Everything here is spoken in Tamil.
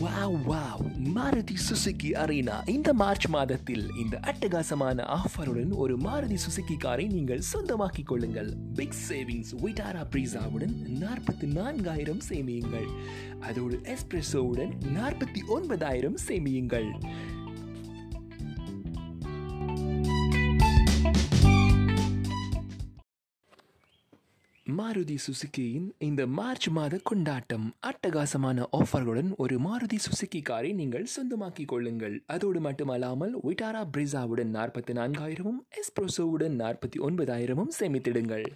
Wow wow Maruti Suzuki Arena இந்த மார்ச் மாதத்தில் இந்த அட்டகாசமான ஆஃபருடன் ஒரு மாருதி சுசுகி காரை நீங்கள் சொந்தமாக்கிக் கொள்ளுங்கள். பிக் சேவிங்ஸ் விட்டாரா பிரீசாவுடன் நாற்பத்தி நான்காயிரம் சேமியுங்கள். அதோடு எஸ்பிரஸோவுடன் நாற்பத்தி ஒன்பதாயிரம் சேமியுங்கள். மாருதி சுசுகியின் இந்த மார்ச் மாத கொண்டாட்டம் அட்டகாசமான ஆஃபர்களுடன் ஒரு மாருதி சுசுக்கி காரை நீங்கள் சொந்தமாக்கிக் கொள்ளுங்கள். அதோடு மட்டுமல்லாமல் விட்டாரா பிரிசாவுடன் நாற்பத்தி நான்காயிரமும் எஸ்ப்ரோசோவுடன் நாற்பத்தி ஒன்பதாயிரமும் சேமித்திடுங்கள்.